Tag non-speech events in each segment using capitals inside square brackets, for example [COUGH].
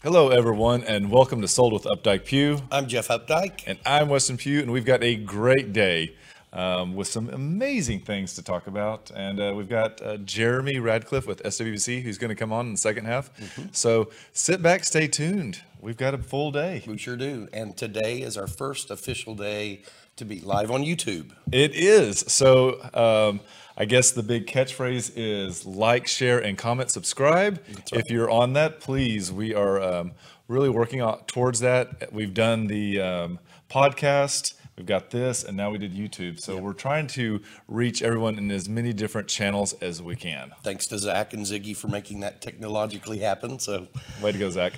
Hello, everyone, and welcome to Sold with Updike Pugh. I'm Jeff Updike. And I'm Weston Pugh, and we've got a great day um, with some amazing things to talk about. And uh, we've got uh, Jeremy Radcliffe with SWBC, who's going to come on in the second half. Mm-hmm. So sit back, stay tuned. We've got a full day. We sure do. And today is our first official day to be live on YouTube. It is. So um, I guess the big catchphrase is like, share, and comment, subscribe. Right. If you're on that, please, we are um, really working on, towards that. We've done the um, podcast. We've got this, and now we did YouTube. So we're trying to reach everyone in as many different channels as we can. Thanks to Zach and Ziggy for making that technologically happen. So, way to go, Zach.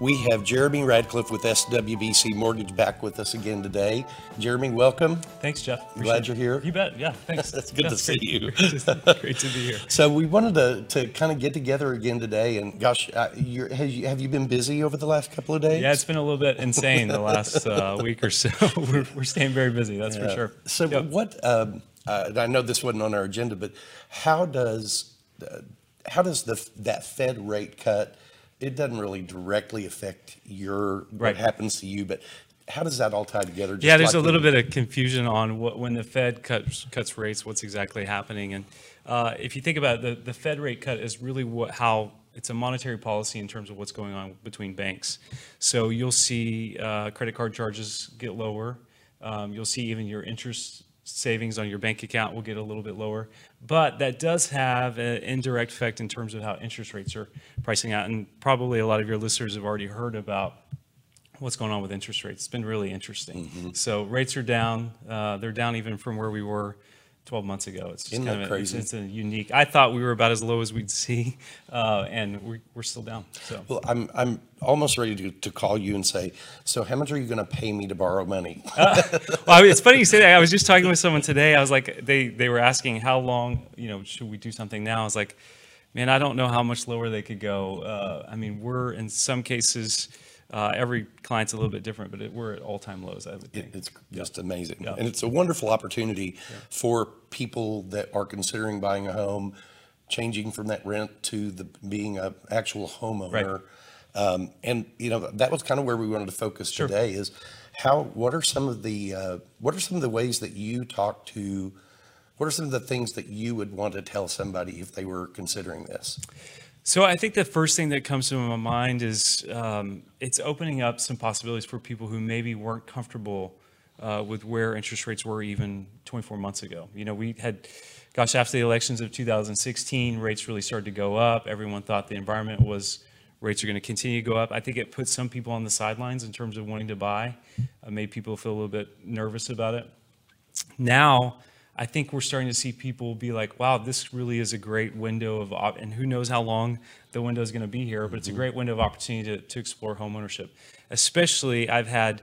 We have Jeremy Radcliffe with SWBC Mortgage back with us again today. Jeremy, welcome. Thanks, Jeff. Appreciate Glad you're here. You bet. Yeah, thanks. [LAUGHS] It's good yeah, to see great. you. [LAUGHS] great to be here. So we wanted to, to kind of get together again today. And gosh, uh, have, you, have you been busy over the last couple of days? Yeah, it's been a little bit insane the last uh, week or so. [LAUGHS] we're, we're staying very busy, that's yeah. for sure. So yep. what? Um, uh, I know this wasn't on our agenda, but how does uh, how does the that Fed rate cut? It doesn't really directly affect your right. what happens to you, but how does that all tie together? yeah, there's like a little bit of confusion on what when the Fed cuts cuts rates, what's exactly happening, and uh, if you think about it, the the Fed rate cut is really what how it's a monetary policy in terms of what's going on between banks. So you'll see uh, credit card charges get lower. Um, you'll see even your interest savings on your bank account will get a little bit lower. But that does have an indirect effect in terms of how interest rates are pricing out. And probably a lot of your listeners have already heard about what's going on with interest rates. It's been really interesting. Mm-hmm. So rates are down. Uh, they're down even from where we were 12 months ago. It's just Isn't kind of a, it's, it's, a unique. I thought we were about as low as we'd see, [LAUGHS] uh, and we're, we're still down. So well, I'm I'm almost ready to, to call you and say, so how much are you going to pay me to borrow money? [LAUGHS] uh, well, it's funny you say that. I was just talking with someone today. I was like, they they were asking how long, you know, should we do something now? I was like, man, I don't know how much lower they could go. Uh, I mean, we're in some cases uh, every client's a little bit different, but it, we're at all-time lows. I would think it's just amazing, yeah. and it's a wonderful opportunity yeah. for people that are considering buying a home, changing from that rent to the being an actual homeowner. Right. Um, and you know that was kind of where we wanted to focus sure. today. Is how what are some of the uh, what are some of the ways that you talk to what are some of the things that you would want to tell somebody if they were considering this? So I think the first thing that comes to my mind is um, it's opening up some possibilities for people who maybe weren't comfortable uh, with where interest rates were even 24 months ago. You know, we had, gosh, after the elections of 2016, rates really started to go up. Everyone thought the environment was rates are going to continue to go up. I think it put some people on the sidelines in terms of wanting to buy, made people feel a little bit nervous about it. Now, I think we're starting to see people be like, wow, this really is a great window of, op-, and who knows how long the window is going to be here, but it's a mm-hmm. great window of opportunity to, to explore home ownership. Especially, I've had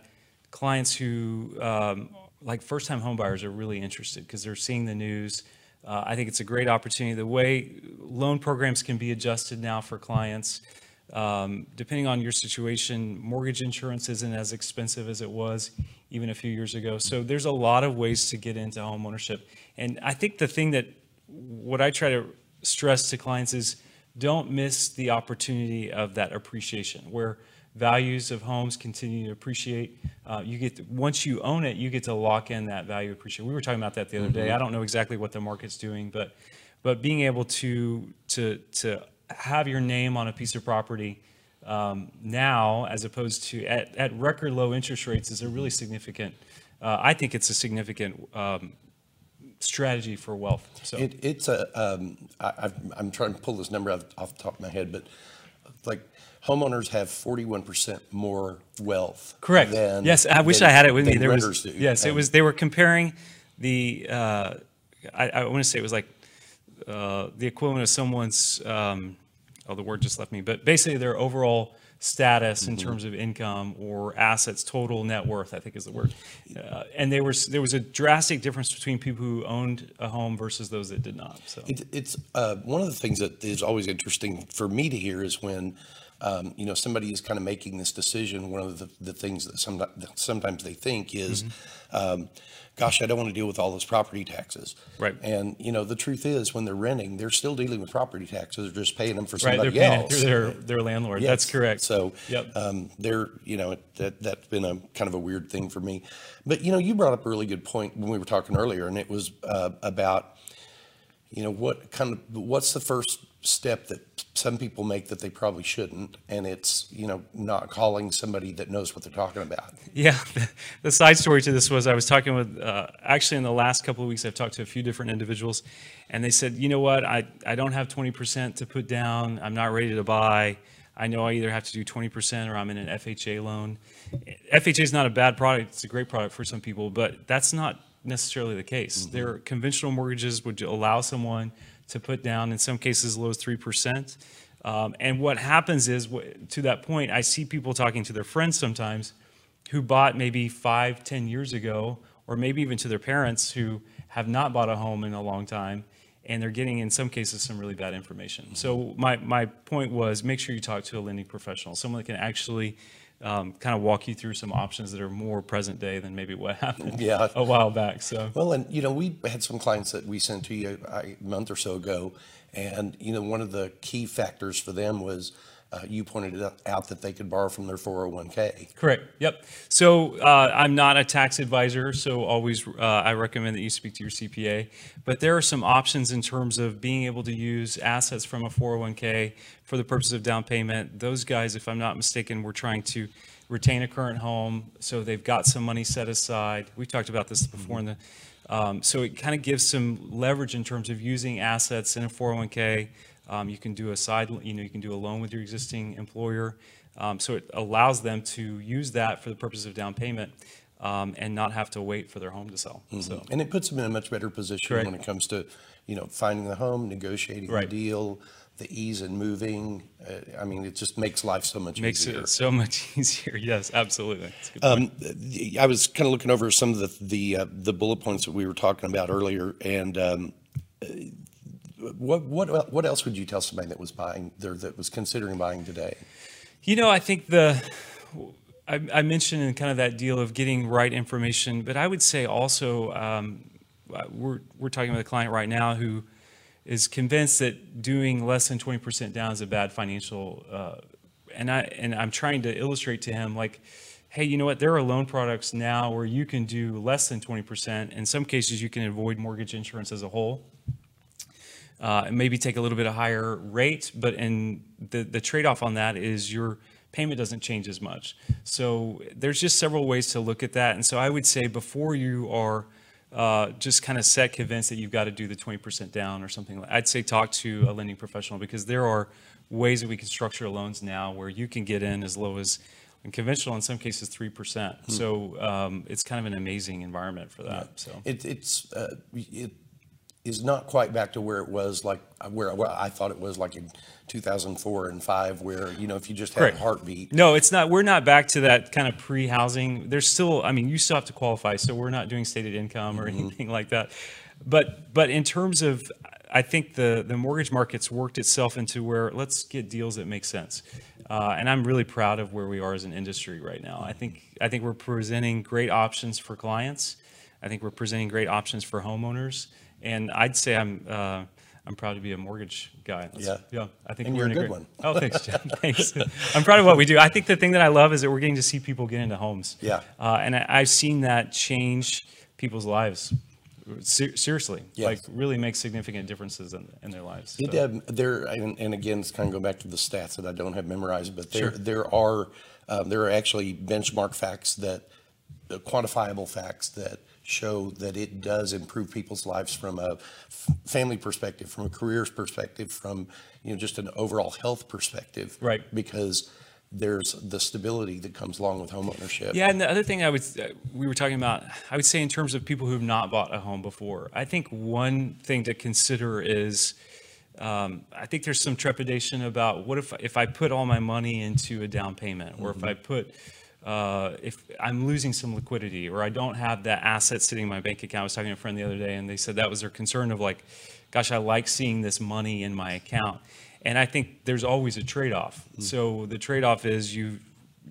clients who, um, like first time homebuyers, are really interested because they're seeing the news. Uh, I think it's a great opportunity. The way loan programs can be adjusted now for clients, um, depending on your situation, mortgage insurance isn't as expensive as it was even a few years ago. So there's a lot of ways to get into home ownership. And I think the thing that what I try to stress to clients is don't miss the opportunity of that appreciation where values of homes continue to appreciate. Uh, you get to, once you own it, you get to lock in that value appreciation. We were talking about that the other mm-hmm. day. I don't know exactly what the market's doing, but but being able to to to have your name on a piece of property um, now, as opposed to at, at record low interest rates, is a really significant. Uh, I think it's a significant um, strategy for wealth. So it, it's a. Um, I, am trying to pull this number out off the top of my head, but like homeowners have 41% more wealth. Correct. Than, yes, I wish I had it with me. There was do. yes, it was. They were comparing the. Uh, I, I want to say it was like uh, the equivalent of someone's. Um, oh, the word just left me, but basically their overall status in mm-hmm. terms of income or assets, total net worth, I think is the word. Uh, and there was there was a drastic difference between people who owned a home versus those that did not. So it, it's uh, one of the things that is always interesting for me to hear is when um, you know, somebody is kind of making this decision, one of the, the things that some, that sometimes they think is, um, gosh, I don't want to deal with all those property taxes. Right. And, you know, the truth is, when they're renting, they're still dealing with property taxes, they're just paying them for somebody Right, they're paying it else. through their, their landlord. That's correct. So, Yep. um, they're you know, that, that's been a kind of a weird thing for me. But, you know, you brought up a really good point when we were talking earlier, and it was, uh, about, you know, what kind of, what's the first step that some people make that they probably shouldn't? And it's, you know, not calling somebody that knows what they're talking about. Yeah, the, side story to this was I was talking with, uh, actually in the last couple of weeks, I've talked to a few different individuals, and they said, you know what, I, I don't have 20% to put down, I'm not ready to buy. I know I either have to do 20% or I'm in an FHA loan. FHA is not a bad product, it's a great product for some people, but that's not necessarily the case. Their conventional mortgages would allow someone to put down, in some cases, as low as 3%. Um, and what happens is, to that point, I see people talking to their friends sometimes who bought maybe five, ten years ago, or maybe even to their parents who have not bought a home in a long time, and they're getting, in some cases, some really bad information. So my, my point was, make sure you talk to a lending professional, someone that can actually um, kind of walk you through some options that are more present day than maybe what [LAUGHS] happened Yeah. a while back. So Well, and you know, we had some clients that we sent to you a month or so ago, and you know, one of the key factors for them was uh, you pointed out that they could borrow from their 401k. Correct. Yep. So uh, I'm not a tax advisor, so always uh, I recommend that you speak to your CPA. But there are some options in terms of being able to use assets from a 401k for the purpose of down payment. Those guys, if I'm not mistaken, were trying to retain a current home, so they've got some money set aside. We've talked about this before in the. Um, so it kind of gives some leverage in terms of using assets in a 401k. Um, you can do a side, you know, you can do a loan with your existing employer. Um, so it allows them to use that for the purpose of down payment um, and not have to wait for their home to sell. So And it puts them in a much better position Correct. when it comes to, you know, finding the home, negotiating the deal, the ease in moving. Uh, I mean, it just makes life so much makes easier. it so much [LAUGHS] easier. Yes, absolutely. That's a good point. Um, I was kind of looking over some of the the uh, the bullet points that we were talking about earlier, and um, what what what else would you tell somebody that was buying there that was considering buying today? You know, I think the I, I mentioned in kind of that deal of getting right information, but I would say also um, we're we're talking with a client right now who is convinced that doing less than twenty percent down is a bad financial, uh, and I and I'm trying to illustrate to him like. Hey, you know what? There are loan products now where you can do less than 20%. In some cases, you can avoid mortgage insurance as a whole uh, and maybe take a little bit of higher rate, but and the, the trade-off on that is your payment doesn't change as much. So there's just several ways to look at that. And so I would say before you are uh, just kind of set convinced that you've got to do the 20% down or something, I'd say talk to a lending professional because there are ways that we can structure loans now where you can get in as low as in conventional, in some cases, 3%. So um, it's kind of an amazing environment for that. So. It, it's uh, it is not quite back to where it was like where, where I thought it was like in 2004 and five, where you know if you just had Right. a heartbeat. No, it's not. We're not back to that kind of pre-housing. There's still, I mean, you still have to qualify, so we're not doing stated income or anything like that. But but in terms of, I think the the mortgage market's worked itself into where let's get deals that make sense. Uh, and I'm really proud of where we are as an industry right now. I think I think we're presenting great options for clients. I think we're presenting great options for homeowners. And I'd say I'm uh, I'm proud to be a mortgage guy. That's- Yeah. yeah. I think And we're you're a good great- one. Oh, thanks, Jeff. [LAUGHS] Thanks. I'm proud of what we do. I think the thing that I love is that we're getting to see people get into homes. Yeah. Uh, and I, I've seen that change people's lives. Ser- seriously, Yes. like really make significant differences in, in their lives. So- um, there, and, and again, it's kind of going back to the stats that I don't have memorized, but there, Sure. there are, um, there are actually benchmark facts that, quantifiable facts that show that it does improve people's lives from a family perspective, from a careers perspective, from, you know, just an overall health perspective. Right. Because there's the stability that comes along with homeownership. Yeah, and the other thing I would uh, we were talking about, I would say in terms of people who have not bought a home before, I think one thing to consider is um, I think there's some trepidation about what if if I put all my money into a down payment, or if I put uh, if I'm losing some liquidity, or I don't have that asset sitting in my bank account. I was talking to a friend the other day, and they said that was their concern of like, gosh, I like seeing this money in my account. And I think there's always a trade-off. So the trade-off is you,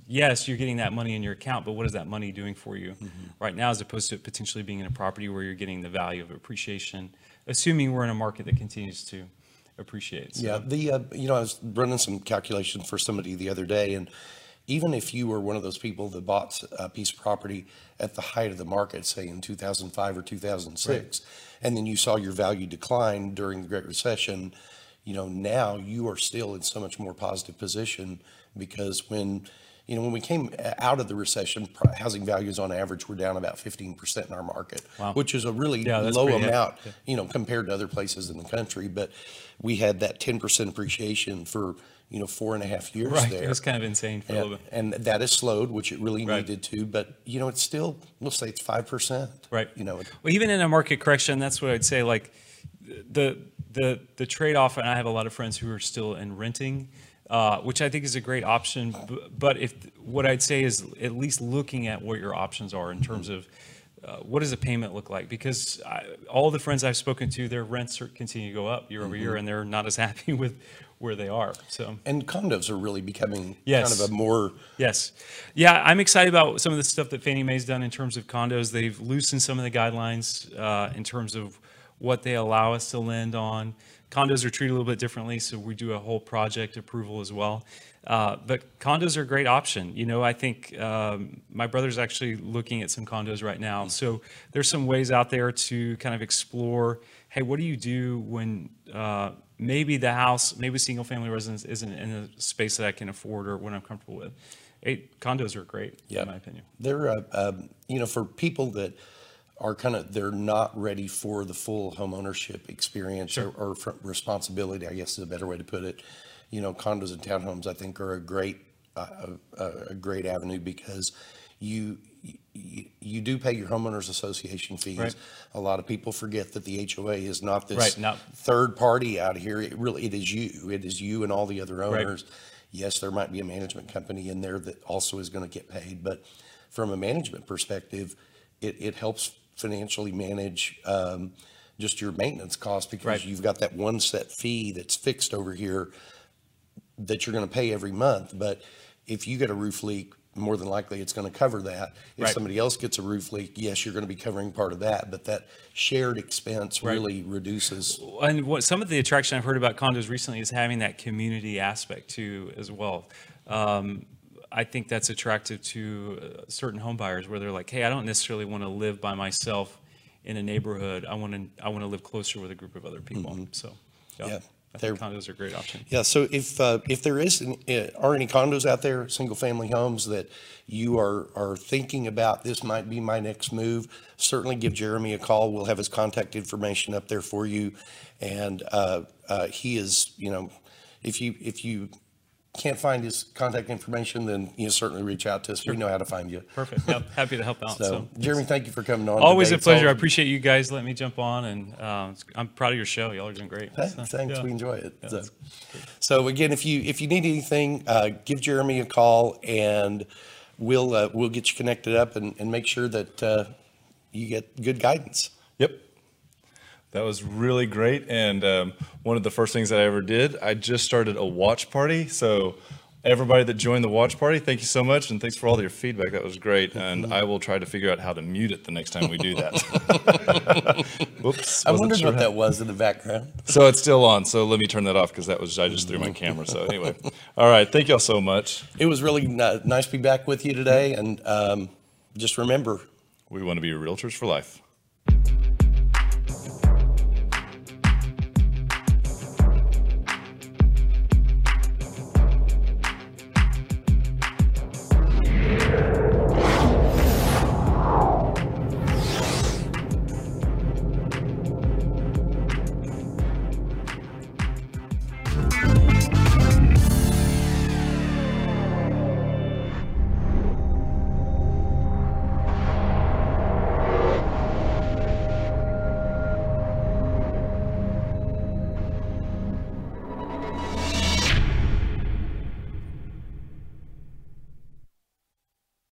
yes, you're getting that money in your account, but what is that money doing for you right now, as opposed to it potentially being in a property where you're getting the value of appreciation, assuming we're in a market that continues to appreciate. So- Yeah, the, uh, you know, I was running some calculations for somebody the other day, and even if you were one of those people that bought a piece of property at the height of the market, say in 2005 or 2006, and then you saw your value decline during the Great Recession, you know, now you are still in so much more positive position because when, you know, when we came uh, out of the recession, housing values on average were down about 15% in our market, Wow. which is a really Yeah, low amount, you know, compared to other places in the country. But we had that 10% appreciation for, you know, four and a half years Right, there. was kind of insane for a little And, bit. and that has slowed, which it really Right. needed to, but, you know, it's still, we'll say it's 5%. Right. You know, Well, even in a market correction, that's what I'd say. Like the the the trade off, and I have a lot of friends who are still in renting, uh, which I think is a great option. But if what I'd say is at least looking at what your options are in terms of uh, what does a payment look like? Because I, all the friends I've spoken to, their rents are, continue to go up year over year, and they're not as happy [LAUGHS] with where they are. So. and condos are really becoming Yes. kind of a more, Yes. Yeah, I'm excited about some of the stuff that Fannie Mae's done in terms of condos. They've loosened some of the guidelines uh, in terms of what they allow us to lend on. Condos are treated a little bit differently, so we do a whole project approval as well. Uh, but condos are a great option. You know, I think um, my brother's actually looking at some condos right now. So there's some ways out there to kind of explore. Hey, what do you do when uh, maybe the house, maybe single family residence isn't in a space that I can afford or what I'm comfortable with? Eight condos are great, Yeah. in my opinion. they're, uh, um, you know, for people that are kind of, they're not ready for the full homeownership experience or, or responsibility, I guess is a better way to put it. You know, condos and townhomes, I think are a great, uh, a, a great avenue because you, you, you do pay your homeowners association fees. Right. A lot of people forget that the HOA is not this Right, not- third party out here. It really, it is you. It is you and all the other Right. owners. Yes, there might be a management company in there that also is going to get paid, but from a management perspective, it, it helps financially manage um, just your maintenance costs because Right. you've got that one set fee that's fixed over here that you're going to pay every month. But if you get a roof leak, more than likely it's going to cover that. If Right. somebody else gets a roof leak, yes, you're going to be covering part of that, but that shared expense Right. really reduces. And what some of the attraction I've heard about condos recently is having that community aspect too, as well. Um, I think that's attractive to uh, certain home buyers where they're like, "Hey, I don't necessarily want to live by myself in a neighborhood. I want to I want to live closer with a group of other people." So, yeah, Yeah, I think condos are a great option. Yeah, so if, uh, if there is, an- uh, are any condos out there, single-family homes that you are, are thinking about, this might be my next move, certainly give Jeremy a call. We'll have his contact information up there for you. And, uh, uh, he is, you know, if you, if you can't find his contact information, then you certainly reach out to us. We know how to find you. Perfect. Yep, [LAUGHS] happy to help out. So, So, Jeremy, thank you for coming on. always today. a It's pleasure. I appreciate you guys letting me jump on, and uh, I'm proud of your show. Y'all are doing great. Thanks, So, thanks. yeah. We enjoy it. So, so again, if you if you need anything, uh, give Jeremy a call, and we'll uh, we'll get you connected up and, and make sure that uh, you get good guidance. Yep. That was really great. And um, one of the first things that I ever did, I just started a watch party. So, everybody that joined the watch party, thank you so much. And thanks for all your feedback. That was great. And I will try to figure out how to mute it the next time we do that. [LAUGHS] Whoops. I wasn't wondered sure what how- that was in the background. So, it's still on. So, let me turn that off because that was, I just threw my camera. So, [LAUGHS] anyway. All right. Thank y'all so much. It was really ni- nice to be back with you today, and um, just remember, We want to be realtors for life.